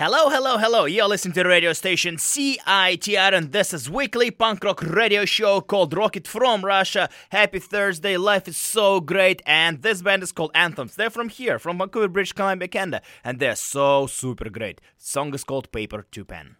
Hello, hello, hello. You're listening to the radio station CITR, and this is weekly punk rock radio show called Rocket from Russia. Happy Thursday. Life is so great, and this band is called Aanthems. They're from here, from Vancouver, British Columbia, Canada, and they're so super great. Song is called Paper to Pen.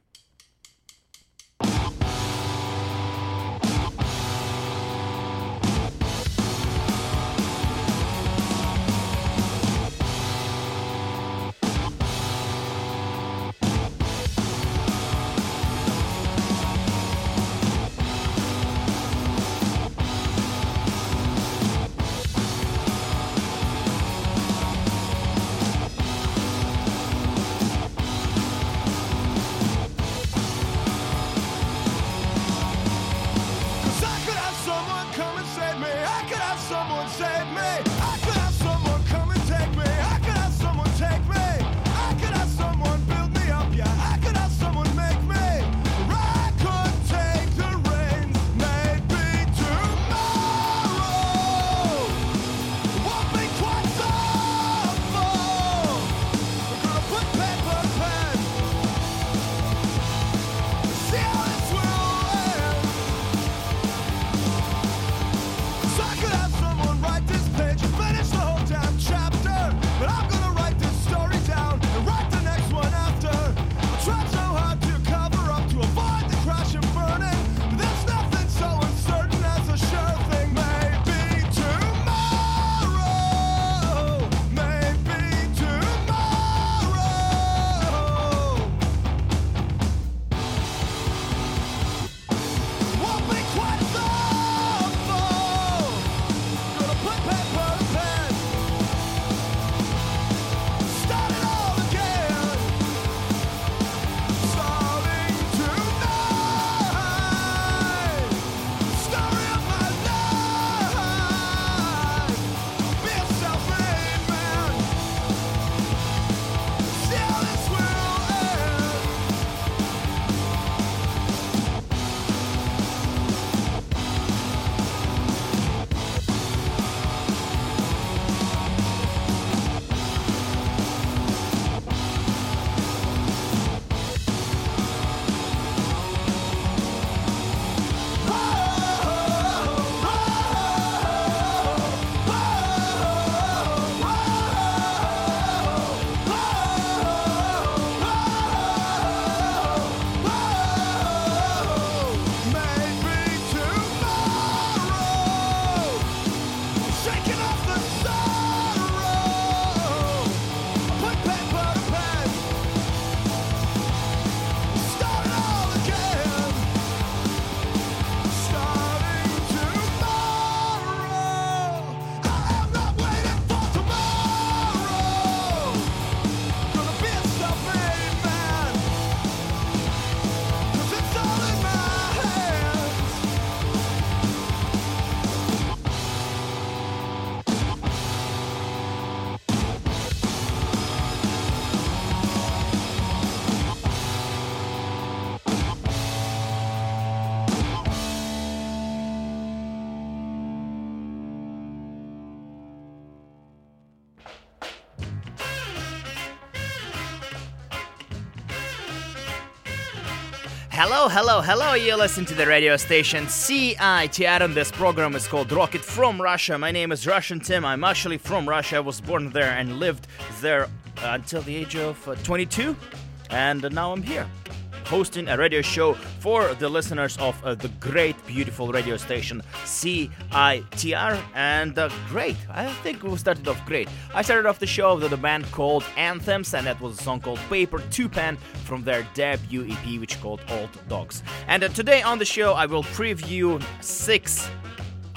Hello, hello, hello. You listen to the radio station CITR, and this program is called Rocket from Russia. My name is Russian Tim. I'm actually from Russia. I was born there and lived there until the age of uh, 22, and now I'm here hosting a radio show for the listeners of uh, the great, beautiful radio station CITR. And uh, great, I think we started off great. I started off the show with a band called Aanthems, and that was a song called Paper to Pen from their debut EP, which called Old Dogs. And uh, today on the show, I will preview six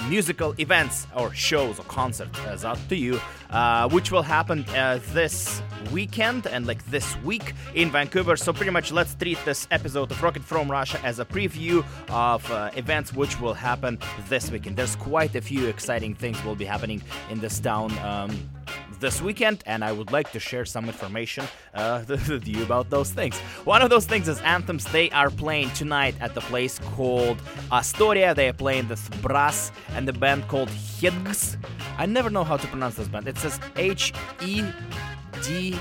musical events or shows or concerts, as up to you, uh, which will happen uh, this weekend and like this week in Vancouver. So pretty much let's treat this episode of Rocket from Russia as a preview of uh, events which will happen this weekend. There's quite a few exciting things will be happening in this town. Um, this weekend, and I would like to share some information uh, with you about those things. One of those things is Aanthems. They are playing tonight at the place called Astoria. They are playing this brass and the band called Hedgs. I never know how to pronounce this band. It says H E D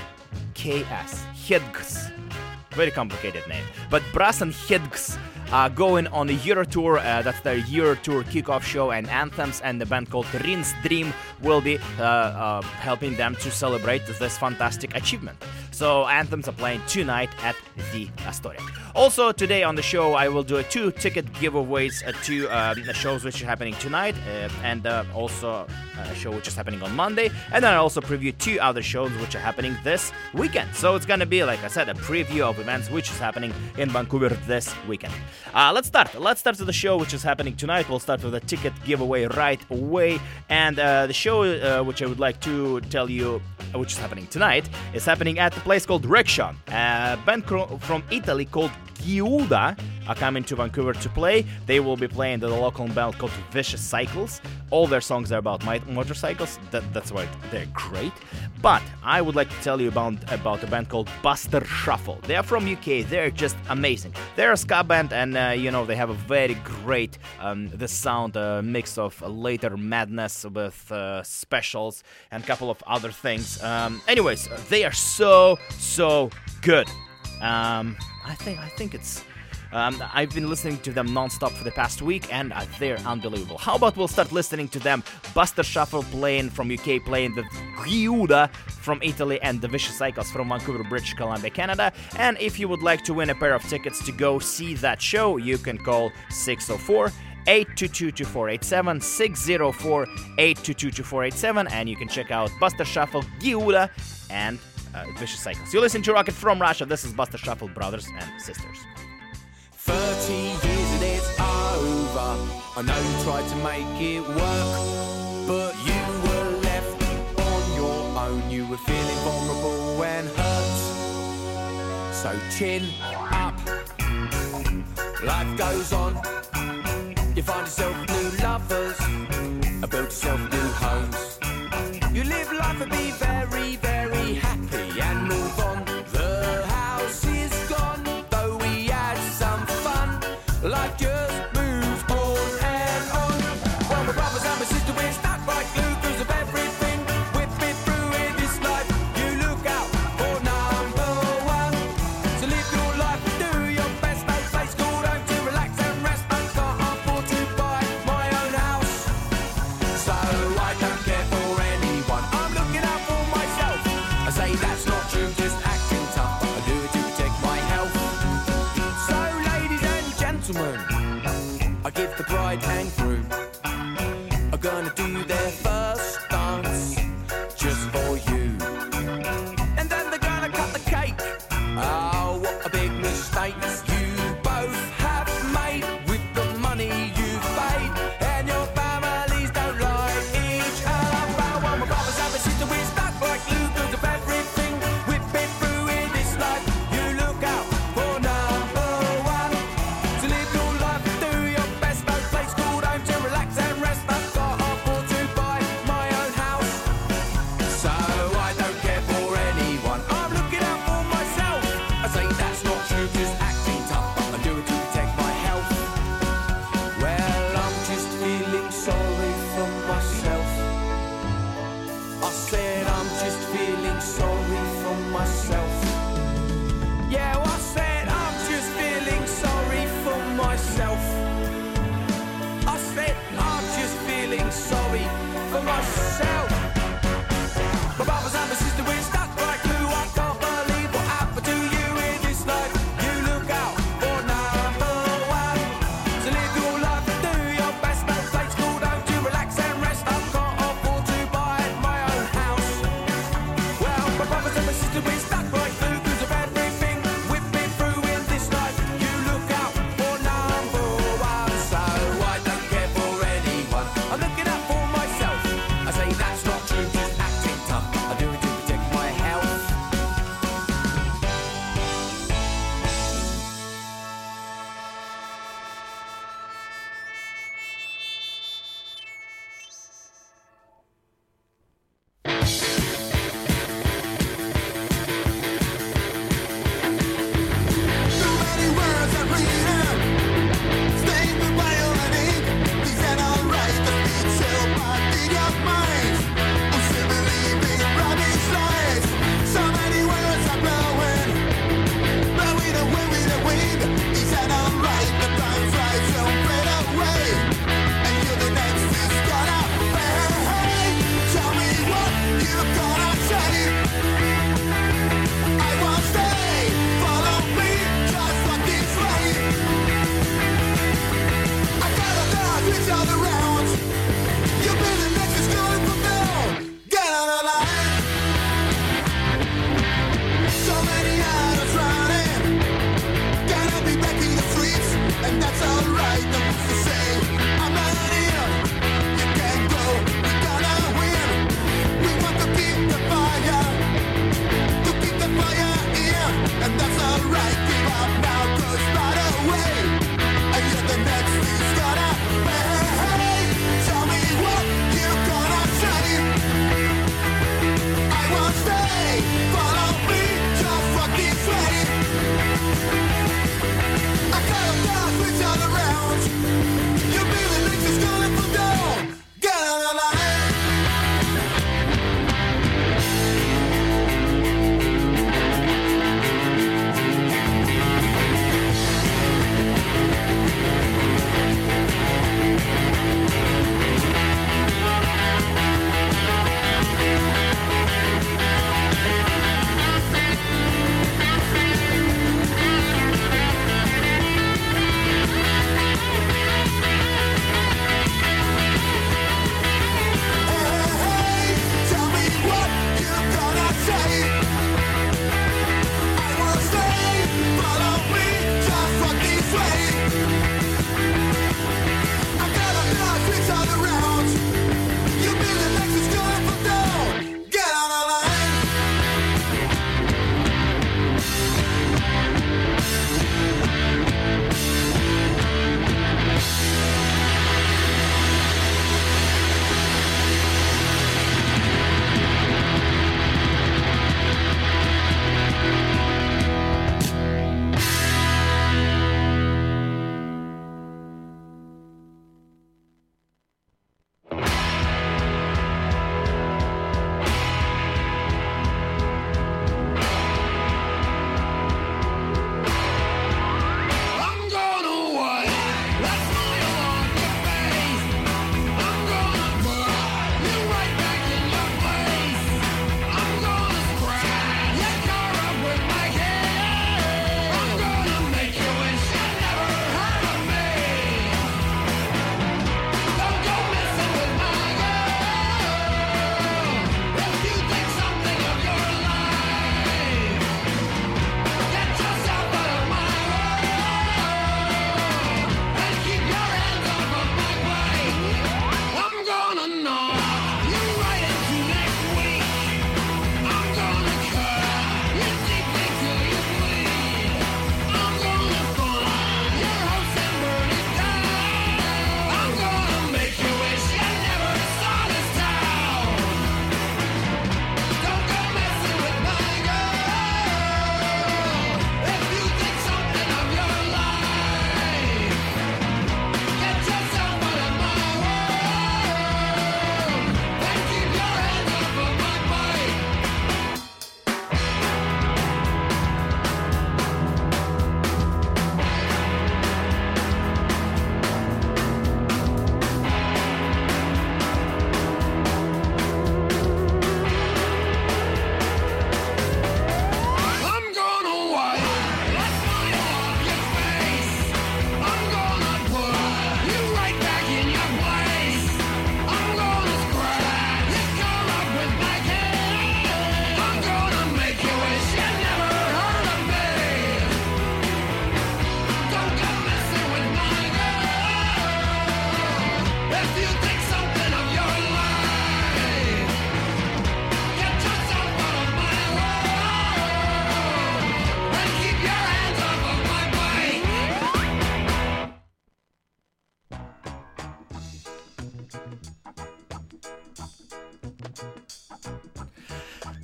K S. Hedgs. Very complicated name. But Brass and Hedgs uh, going on a Euro tour. Uh, that's their Euro tour kickoff show, and Aanthems and the band called Rins Dream will be uh, uh, helping them to celebrate this fantastic achievement. So Aanthems are playing tonight at the Astoria. Also today on the show, I will do a two ticket giveaways uh, to um, shows which are happening tonight, uh, and also a show which is happening on Monday, and then I also preview two other shows which are happening this weekend. So it's gonna be, like I said, a preview of events which is happening in Vancouver this weekend. Uh, let's start. Let's start with the show which is happening tonight. We'll start with a ticket giveaway right away, and uh, the show uh, which I would like to tell you uh, which is happening tonight is happening at the place called Rickshaw, a band from Italy called Giuda are coming to Vancouver to play. They will be playing the local band called Vicious Cycles. All their songs are about motorcycles. That, that's why they're great. But I would like to tell you about, about a band called Buster Shuffle. They are from UK. They're just amazing. They're a ska band, and uh, you know they have a very great um, the sound uh, mix of later madness with uh, specials and a couple of other things. Um, anyways, they are so so good. Um, I think I think it's. Um, I've been listening to them non-stop for the past week, and uh, they're unbelievable. How about we'll start listening to them? Buster Shuffle playing from UK, playing the Giuda from Italy, and the Vicious Cycles from Vancouver, British Columbia, Canada. And if you would like to win a pair of tickets to go see that show, you can call 604 822-2487, 604-822-2487, and you can check out Buster Shuffle, Giuda, and uh, Vicious Cycles. You listen to Rocket from Russia. This is Buster Shuffle, brothers and sisters. 30 years and it's over. I know you tried to make it work, but you were left on your own. You were feeling vulnerable and hurt. So chin up. Life goes on. You find yourself new lovers, build yourself new give the bride and groom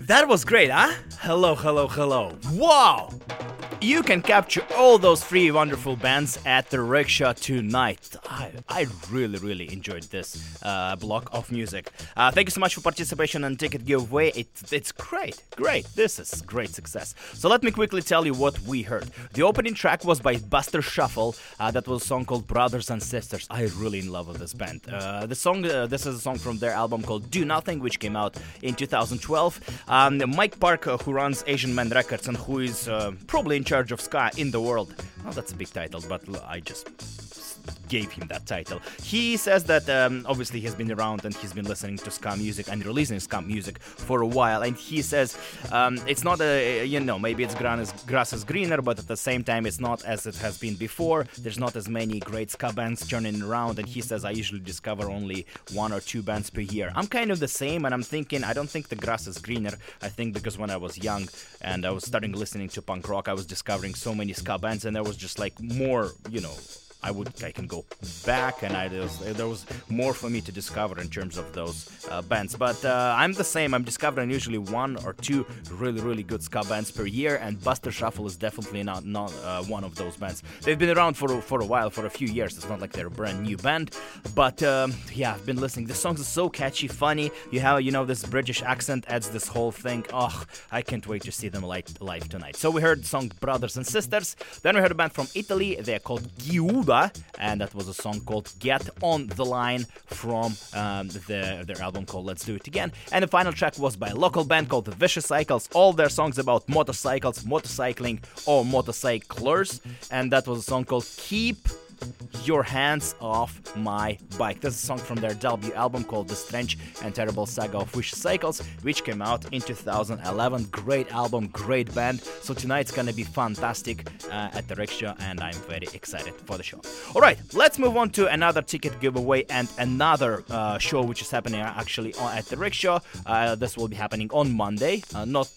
That was great, huh? Hello, hello, hello. Wow! You can capture all those three wonderful bands at the rickshaw tonight. I, I really, really enjoyed this uh, block of music. Uh, thank you so much for participation and ticket giveaway. It, it's great, great. This is great success. So let me quickly tell you what we heard. The opening track was by Buster Shuffle. Uh, that was a song called Brothers and Sisters. I really in love with this band. Uh, the song, uh, this is a song from their album called Do Nothing, which came out in 2012. Um, Mike Parker, who runs Asian Man Records and who is uh, probably in charge of ska in the world. Oh, that's a big title, but I just gave him that title. He says that um, obviously he's been around and he's been listening to ska music and releasing ska music for a while, and he says um, it's not a you know maybe it's grass, grass is greener, but at the same time it's not as it has been before. There's not as many great ska bands turning around, and he says I usually discover only one or two bands per year. I'm kind of the same, and I'm thinking I don't think the grass is greener. I think because when I was young and I was starting listening to punk rock, I was discovering so many ska bands, and there was just like more you know I would I can go back and I there was more for me to discover in terms of those uh, bands. But uh, I'm the same. I'm discovering usually one or two really really good ska bands per year, and Buster Shuffle is definitely not not uh, one of those bands. They've been around for for a while, for a few years. It's not like they're a brand new band, but um, yeah, I've been listening. The songs are so catchy, funny. You have you know this British accent adds this whole thing. Oh, I can't wait to see them live, live tonight. So we heard the song Brothers and Sisters. Then we heard a band from Italy. They're called And that was a song called Get on the Line from um, the, their album called Let's Do It Again. And the final track was by a local band called The Vicious Cycles, all their songs about motorcycles, motorcycling, or motorcyclers, and that was a song called Keep your Hands Off My Bike. This is a song from their debut album called The Strange and Terrible Saga of Vicious Cycles, which came out in 2011. Great album, great band. So tonight's gonna be fantastic uh, at the rickshaw, and I'm very excited for the show. All right, let's move on to another ticket giveaway and another uh, show which is happening actually at the rickshaw. Uh, this will be happening on Monday. Uh, not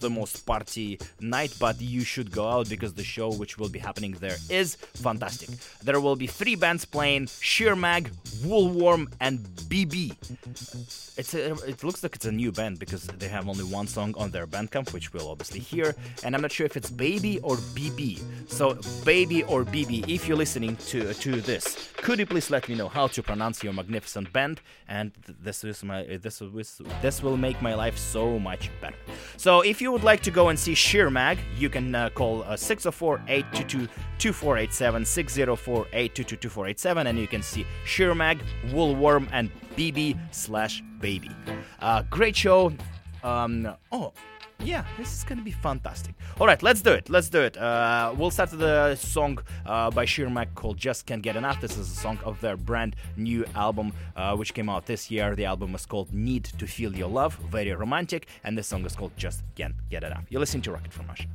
the most party night, but you should go out because the show which will be happening there is fantastic. There will be three bands playing: Sheer Mag, Woolworm, and BB. It's a, it looks like it's a new band because they have only one song on their Bandcamp, which we'll obviously hear, and I'm not sure if it's Baby or BB. So Baby or BB, if you're listening to to this, could you please let me know how to pronounce your magnificent band? And this is my this is this will make my life so much better. So if you would like to go and see Sheer Mag, you can uh, call uh, 604 822 2487 604 822 2487 and you can see Sheer Mag, Woolworm, and BB slash baby. Uh, great show. Um, oh, yeah, this is gonna be fantastic. All right, let's do it. Let's do it. Uh, we'll start with a song uh, by Sheer Mag called "Just Can't Get Enough." This is a song of their brand new album, uh, which came out this year. The album is called "Need to Feel Your Love," very romantic, and this song is called "Just Can't Get Enough." You're listening to Rocket from Russia.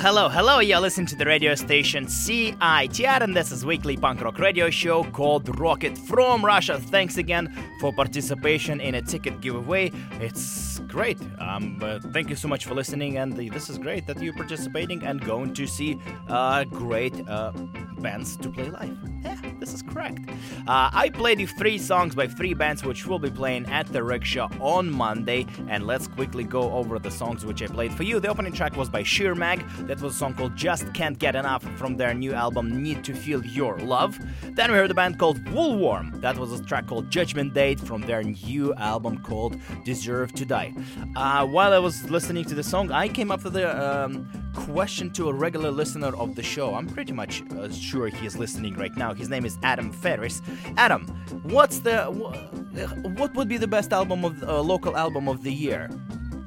Hello, hello. You're listening to the radio station CITR, and this is weekly punk rock radio show called Rocket from Russia. Thanks again for participation in a ticket giveaway. It's great. Um, uh, thank you so much for listening, and the, this is great that you're participating and going to see uh, great uh, bands to play live. Yeah, correct. Uh, I played you three songs by three bands which will be playing at the Rickshaw on Monday, and let's quickly go over the songs which I played for you. The opening track was by Sheer Mag. That was a song called Just Can't Get Enough from their new album Need to Feel Your Love. Then we heard a band called Woolworm. That was a track called Judgment Day from their new album called Deserve to Die. Uh, while I was listening to the song, I came up with the um, question to a regular listener of the show. I'm pretty much uh, sure he is listening right now. His name is Adam Ferris. Adam, what's the what would be the best album of uh, local album of the year?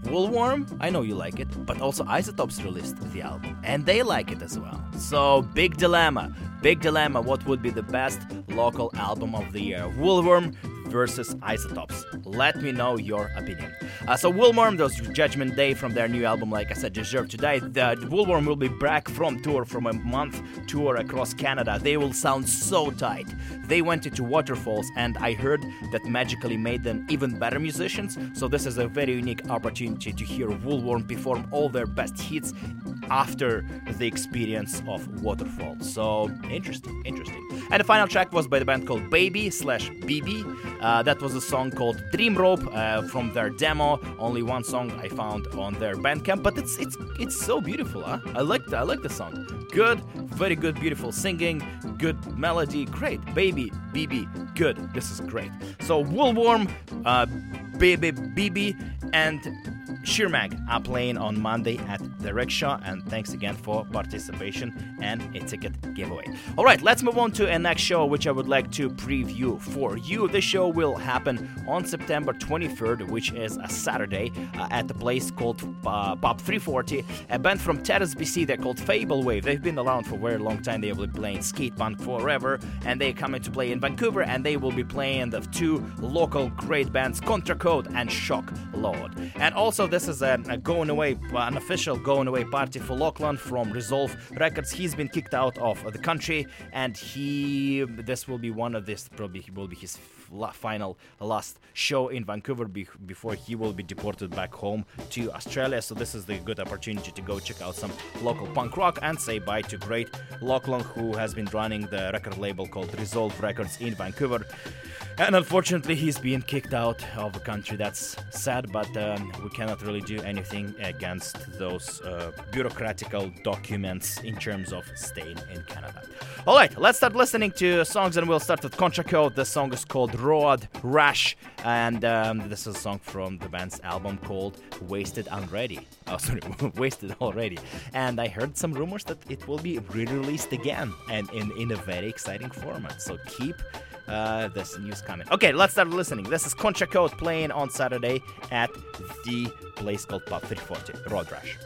Woolworm, I know you like it, but also Isotopes released the album, and they like it as well. So, big dilemma. Big dilemma what would be the best local album of the year? Woolworm versus Isotopes. Let me know your opinion. Uh, so Woolworm does Judgment Day from their new album, like I said, Deserve to Die. The Woolworm will be back from tour from a month tour across Canada. They will sound so tight. They went into Waterfalls, and I heard that magically made them even better musicians. So this is a very unique opportunity to hear Woolworm perform all their best hits after the experience of Waterfall. So interesting, interesting. And the final track was by the band called Baby slash BB. Uh, that was a song called Dream Rope uh, from their demo. Only one song I found on their Bandcamp, but it's it's it's so beautiful. Huh? I like the, I like the song. Good, very good, beautiful singing, good melody, great. Baby, BB, good. This is great. So Woolworm, uh, Baby, BB, and Sheer Mag are playing on Monday at the Rickshaw, and thanks again for participation and a ticket giveaway. All right, let's move on to a next show, which I would like to preview for you. The show will happen on September 23rd, which is a Saturday, uh, at the place called uh, Pub 340. A band from Terrace, BC, they're called Fableway. They've been around for a very long time. They have been playing skate punk forever, and they coming to play in Vancouver, and they will be playing the two local great bands, Contra Code and Shock Lord. And also, this is a, a going away, uh, an official going away party for Lachlan from Resolve Records. He's been kicked out of the country, and he this will be one of this probably will be his final last show in Vancouver be- before he will be deported back home to Australia. So this is the good opportunity to go check out some local punk rock and say bye to great Lachlan, who has been running the record label called Resolve Records in Vancouver. And unfortunately, he's being kicked out of the country. That's sad, but um, we cannot really do anything against those uh, bureaucratical documents in terms of staying in Canada. All right, let's start listening to songs, and we'll start with Contra Code. The song is called Road Rash, and um, this is a song from the band's album called Wasted Already. Oh, sorry, Wasted Already. And I heard some rumors that it will be re-released again, and in, in a very exciting format. So keep uh, this news coming. Okay, let's start listening. This is Contra Code playing on Saturday at the place called Pub 340, Road Rash.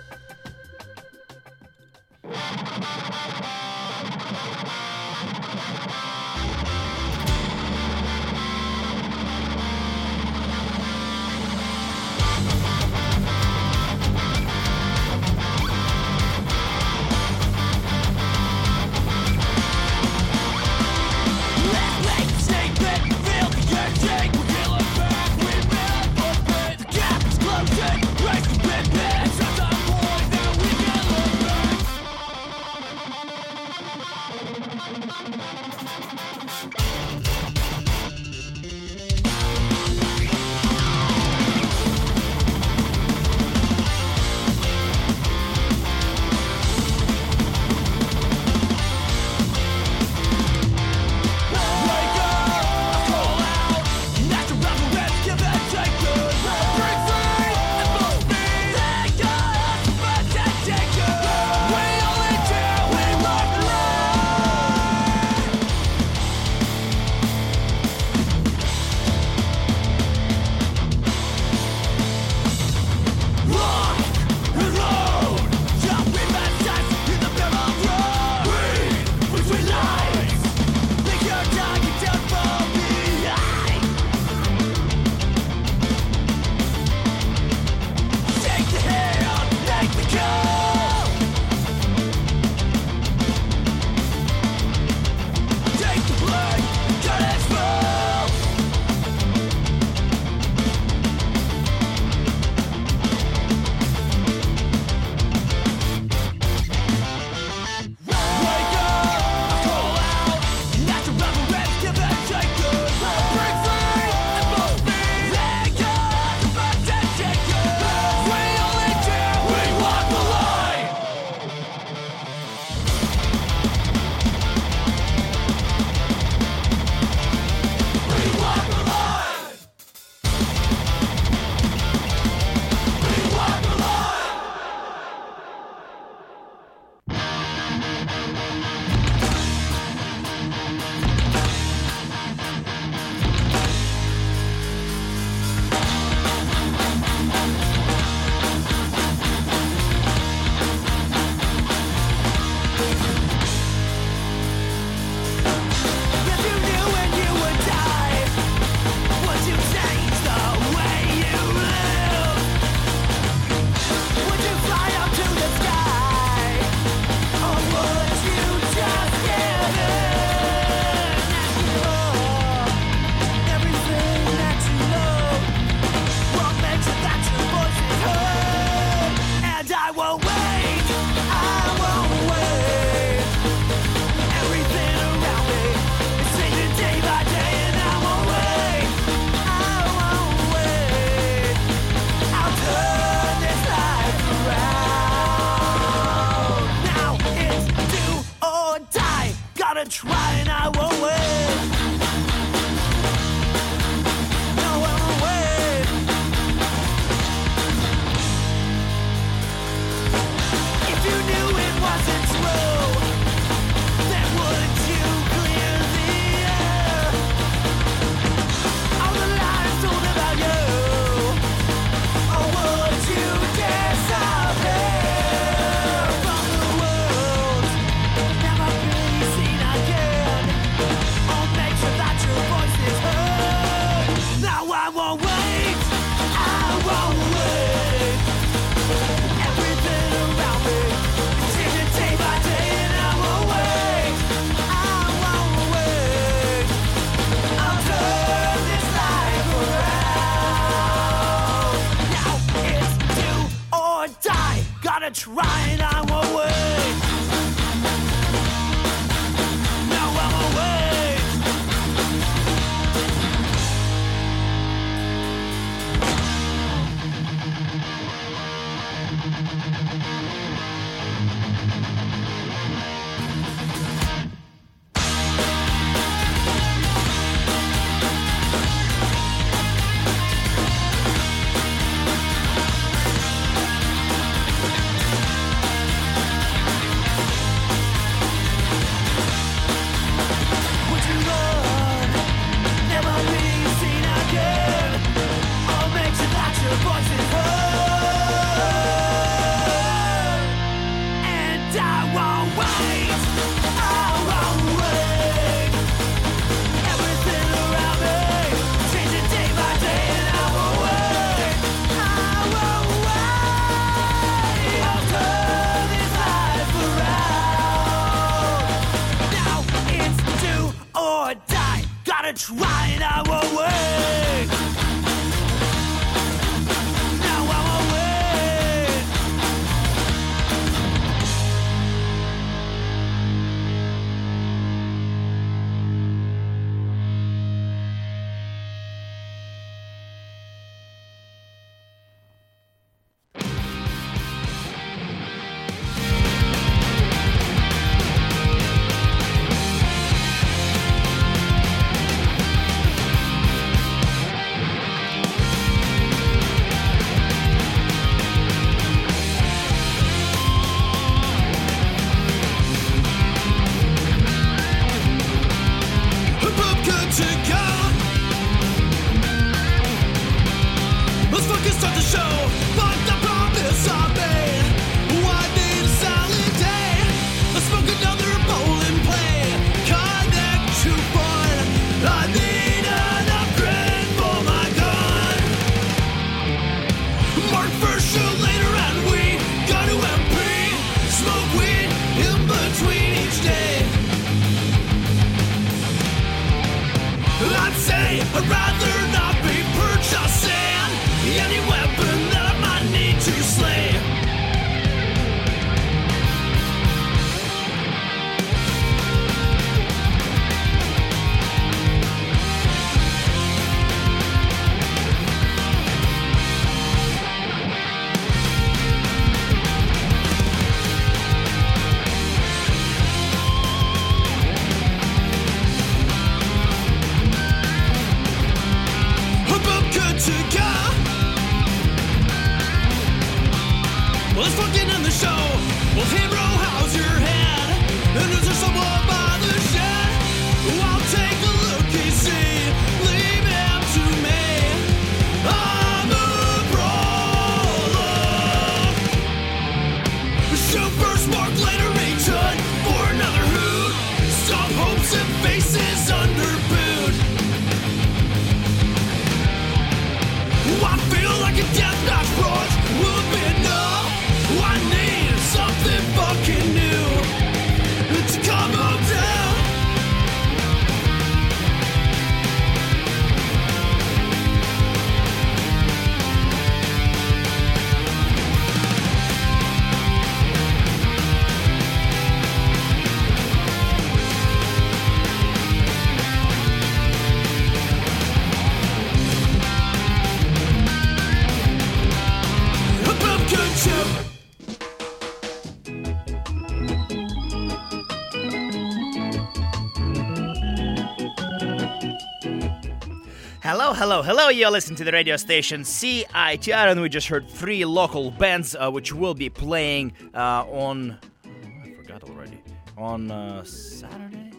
Hello, hello. Hello. You're listening to the radio station CITR, and we just heard three local bands uh, which will be playing uh, on. I forgot already. On uh, Saturday?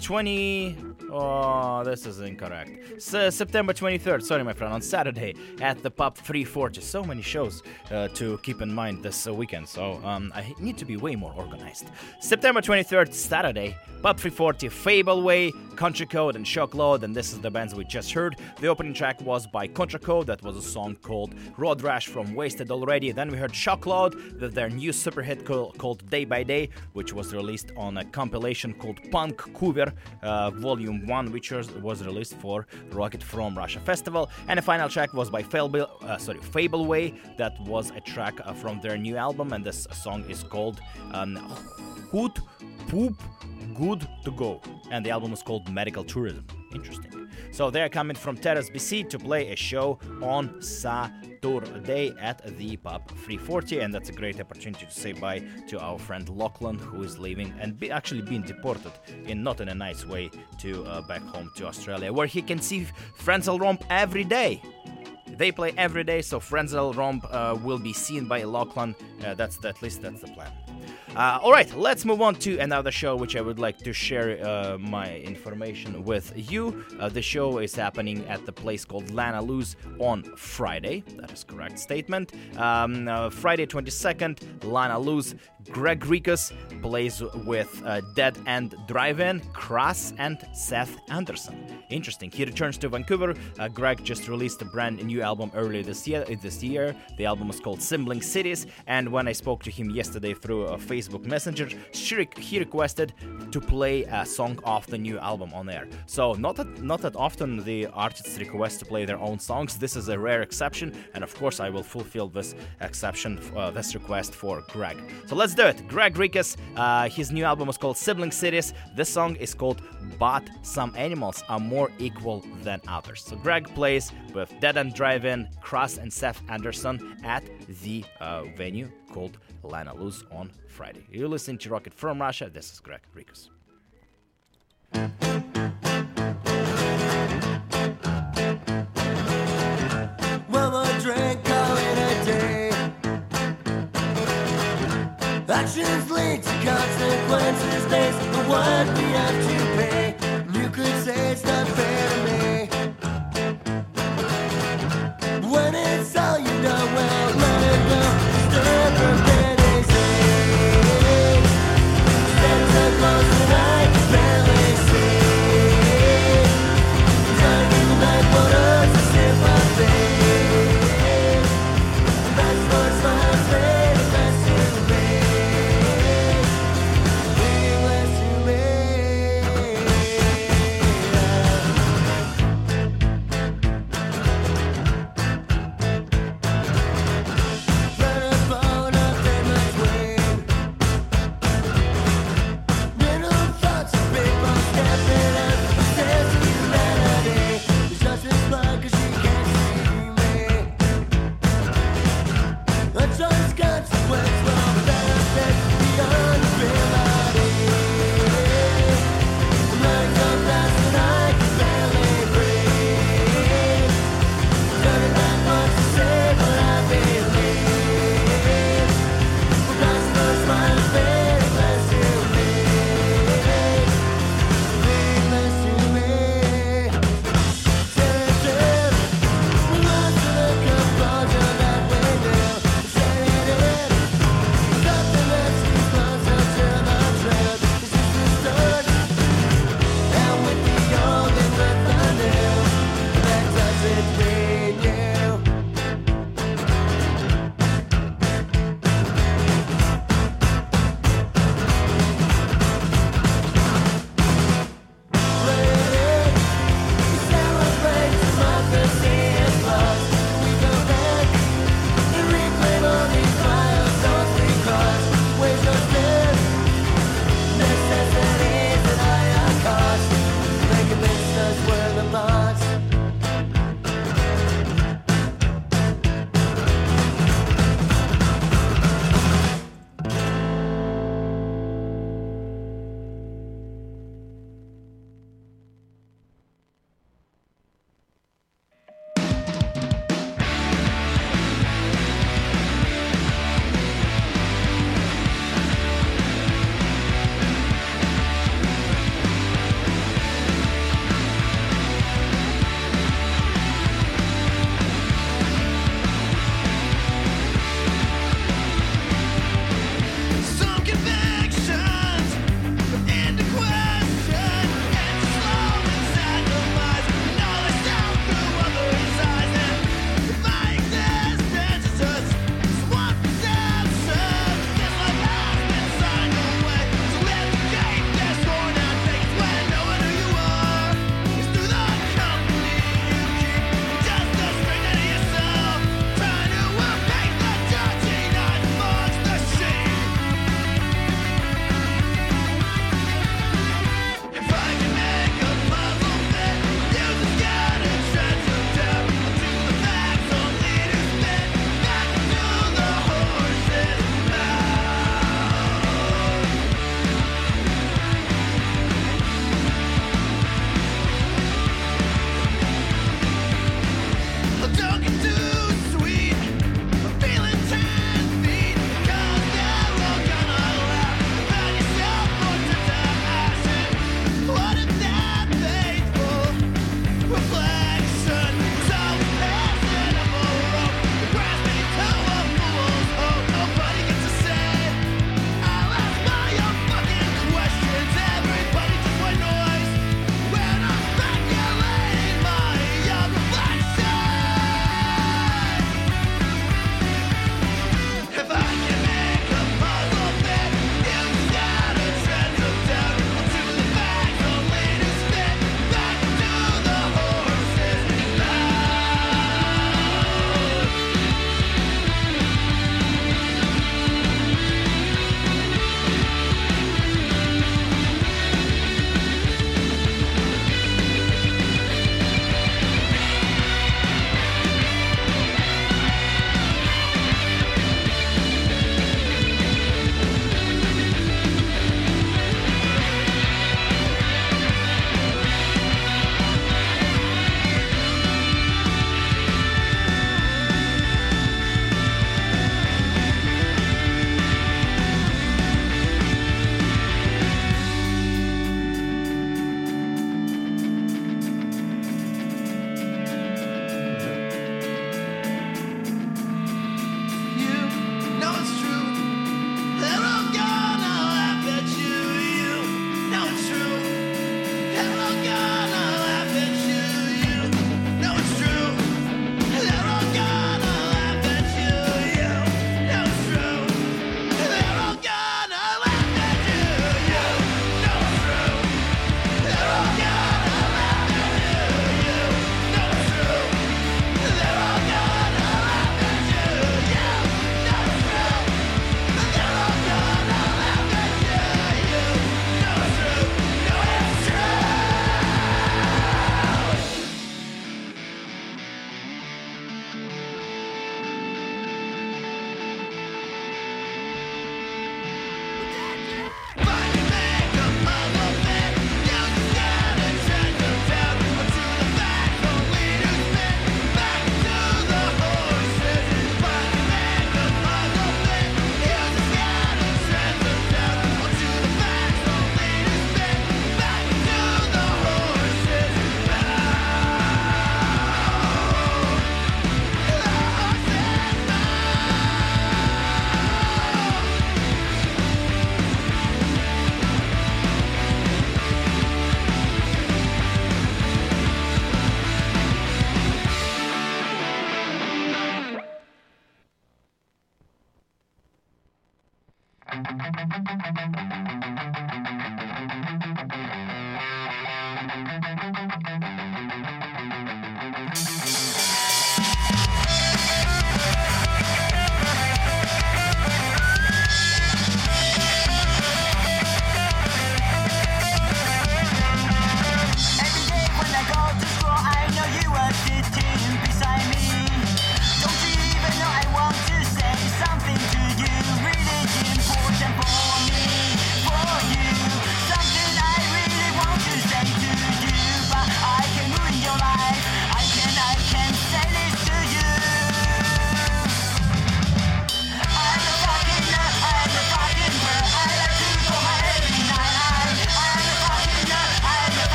20. Oh, this is incorrect. S- September 23rd, sorry, my friend, on Saturday at the Pub 340. So many shows uh, to keep in mind this uh, weekend, so um, I need to be way more organized. September 23rd, Saturday, Pub 340, Fable Way, Contra Code, and Shockload, and this is the bands we just heard. The opening track was by Contra Code, that was a song called Road Rash from Wasted Already. Then we heard Shockload with their new super hit called Day by Day, which was released on a compilation called Punk Cover uh, Volume Song 1, which was, was released for Rocket from Russia Festival. And the final track was by Fable, uh, sorry, Fableway. That was a track uh, from their new album, and this song is called um, Hoot Poop Good to Go. And the album is called Medical Tourism. Interesting. So they're coming from Terrace BC to play a show on Saturday at the pub 340, and that's a great opportunity to say bye to our friend Lachlan, who is leaving and be actually being deported in not in a nice way to uh, back home to Australia, where he can see Frenzal Rhomb every day. They play every day, so Frenzal Rhomb uh, will be seen by Lachlan. Uh, that's at least that's the plan. Uh, all right, let's move on to another show which I would like to share uh, my information with you. Uh, the show is happening at the place called Lanalou's on Friday. That is correct statement. Um, uh, Friday 22nd, Lanalou's. Greg Rekus plays with uh, Dead End Drive-In, Cras, and Seth Anderson. Interesting. He returns to Vancouver. Uh, Greg just released a brand new album earlier this year. This year, the album is called Sibling Cities. And when I spoke to him yesterday through a Facebook Messenger, he requested to play a song off the new album on air. So not that not that often the artists request to play their own songs. This is a rare exception, and of course I will fulfill this exception, uh, this request for Greg. So let's do it. Greg Rekus, uh, his new album is called Sibling Cities. This song is called But Some Animals Are More Equal Than Others. So Greg plays with Dead End Drive-In, Cras and Seth Anderson at the uh, venue called Lanalou's on Friday. You're listening to Rocket from Russia. This is Greg Rekus. One more drink, it a day. Actions lead to consequences based on what we have to pay. You could say it's not fair to me. When it's all you know, well,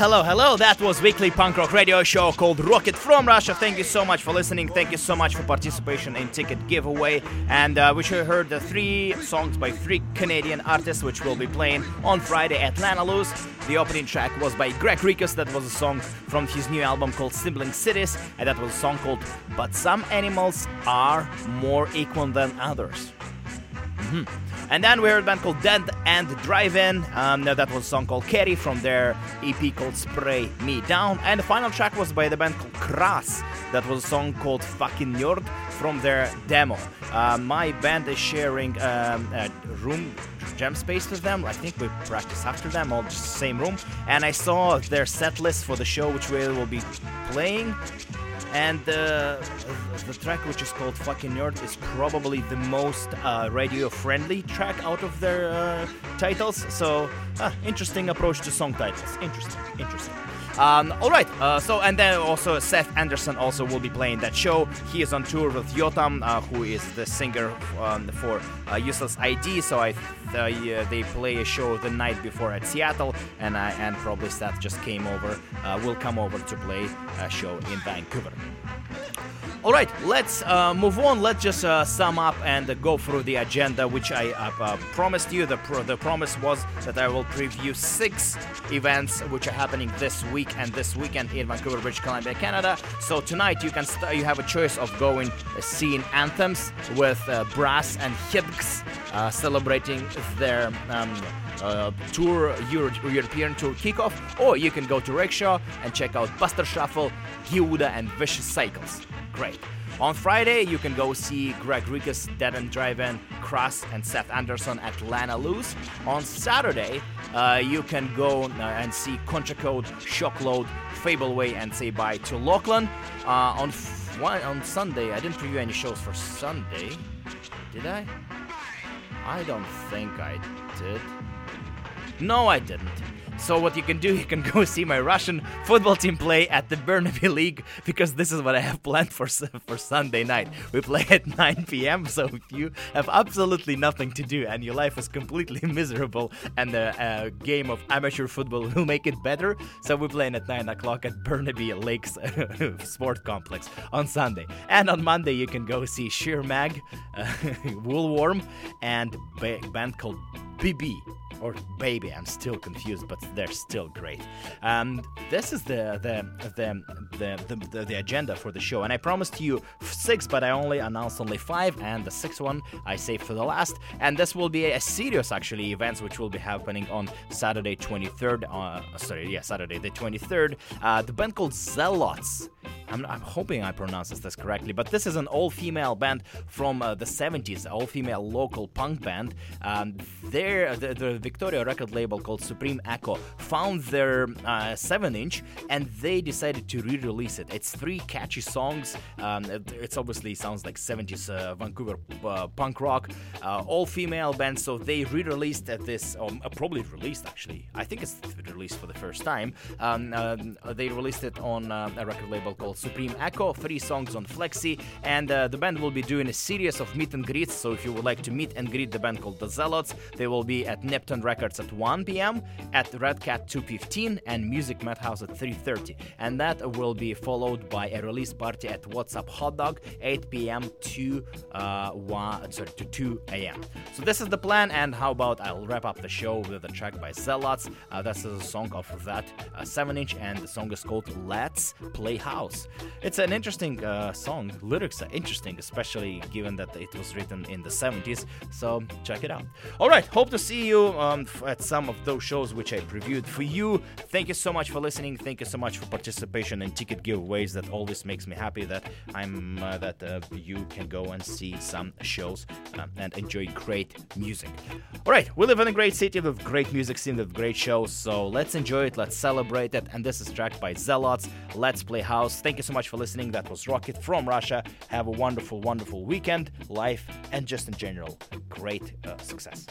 Hello, hello. That was weekly punk rock radio show called Rocket from Russia. Thank you so much for listening. Thank you so much for participation in ticket giveaway. And uh, we should heard the three songs by three Canadian artists, which will be playing on Friday at Lanalou's. The opening track was by Greg Rekus. That was a song from his new album called Sibling Cities, and that was a song called "But Some Animals Are More Equal Than Others." And then we heard a band called Dead End Drive-In. Um, that was a song called Carrie from their EP called Spray Me Down. And the final track was by the band called Cras. That was a song called Fucking Nerd from their demo. Uh, my band is sharing um, a room jam space with them. I think we practice after them, all just the same room. And I saw their set list for the show, which we will be playing and uh, the track which is called fucking nerd is probably the most uh, radio friendly track out of their uh, titles. So interesting approach to song titles. Interesting interesting um, all right uh, so and then also seth anderson also will be playing that show he is on tour with yotam uh, who is the singer um, for uh, useless id so i uh, they play a show the night before at Seattle, and I and probably Seth just came over. Uh, will come over to play a show in Vancouver. All right, let's uh, move on. Let's just uh, sum up and uh, go through the agenda, which I uh, uh, promised you. The, the promise was that I will preview six events which are happening this week and this weekend in Vancouver, British Columbia, Canada. So tonight you can st- you have a choice of going uh, seeing Aanthems with Brass and Hidks uh, celebrating their. Um, uh, tour Euro- European tour kickoff, or you can go to Rickshaw and check out Buster Shuffle, Giuda, and Vicious Cycles. Great. On Friday, you can go see Greg Rekus, Dead End Drive-In, Cras, and Seth Anderson at Lanalou's. On Saturday, uh, you can go uh, and see Contra Code, Shockload, Fableway, and say bye to Lachlan. Uh, on f- on Sunday, I didn't preview any shows for Sunday. Did I? I don't think I did. No, I didn't. So what you can do, you can go see my Russian football team play at the Burnaby League because this is what I have planned for for Sunday night. We play at 9 p.m. So if you have absolutely nothing to do and your life is completely miserable, and the uh, game of amateur football will make it better, so we're playing at 9 o'clock at Burnaby Lakes Sport Complex on Sunday. And on Monday, you can go see Sheer Mag, uh, Woolworm, and a band called BB or baby. I'm still confused, but they're still great. Um, this is the the, the the the the agenda for the show, and I promised you six, but I only announced only five, and the sixth one I saved for the last. And this will be a serious actually events which will be happening on Saturday 23rd. Uh, sorry, yeah, Saturday the 23rd. Uh, the band called Zellots I'm, I'm hoping I pronounce this correctly, but this is an all-female band from uh, the 70s, all-female local punk band. Um, their the, the Victoria record label called Supreme Echo found their uh, seven-inch, and they decided to re-release it. It's three catchy songs. Um, it it's obviously sounds like 70s uh, Vancouver uh, punk rock, uh, all-female band. So they re-released this, um, probably released actually. I think it's released for the first time. Um, they released it on uh, a record label called Supreme Echo, three songs on Flexi, and uh, the band will be doing a series of meet and greets. So if you would like to meet and greet the band called the Zellots, they will be at Neptune Records at 1 p.m., at Red Cat 2:15, and Music Madhouse at 3:30. And that will be followed by a release party at WhatsApp Hot Dog 8 p.m. to uh, 1, sorry to 2 a.m. So this is the plan, and how about I'll wrap up the show with a track by Zellots. Uh, that's a song of that uh, 7-inch, and the song is called Let's Play House. It's an interesting uh, song. Lyrics are interesting, especially given that it was written in the 70s. So check it out. All right, hope to see you um, at some of those shows which I previewed for you. Thank you so much for listening. Thank you so much for participation in ticket giveaways. That always makes me happy that I'm uh, that uh, you can go and see some shows um, and enjoy great music. All right, we live in a great city with great music scene with great shows. So let's enjoy it. Let's celebrate it. And this is tracked by Zellots. Let's play house. Thank you so much for listening. That was Rocket from Russia. Have a wonderful, wonderful weekend, life, and just in general, great uh, success.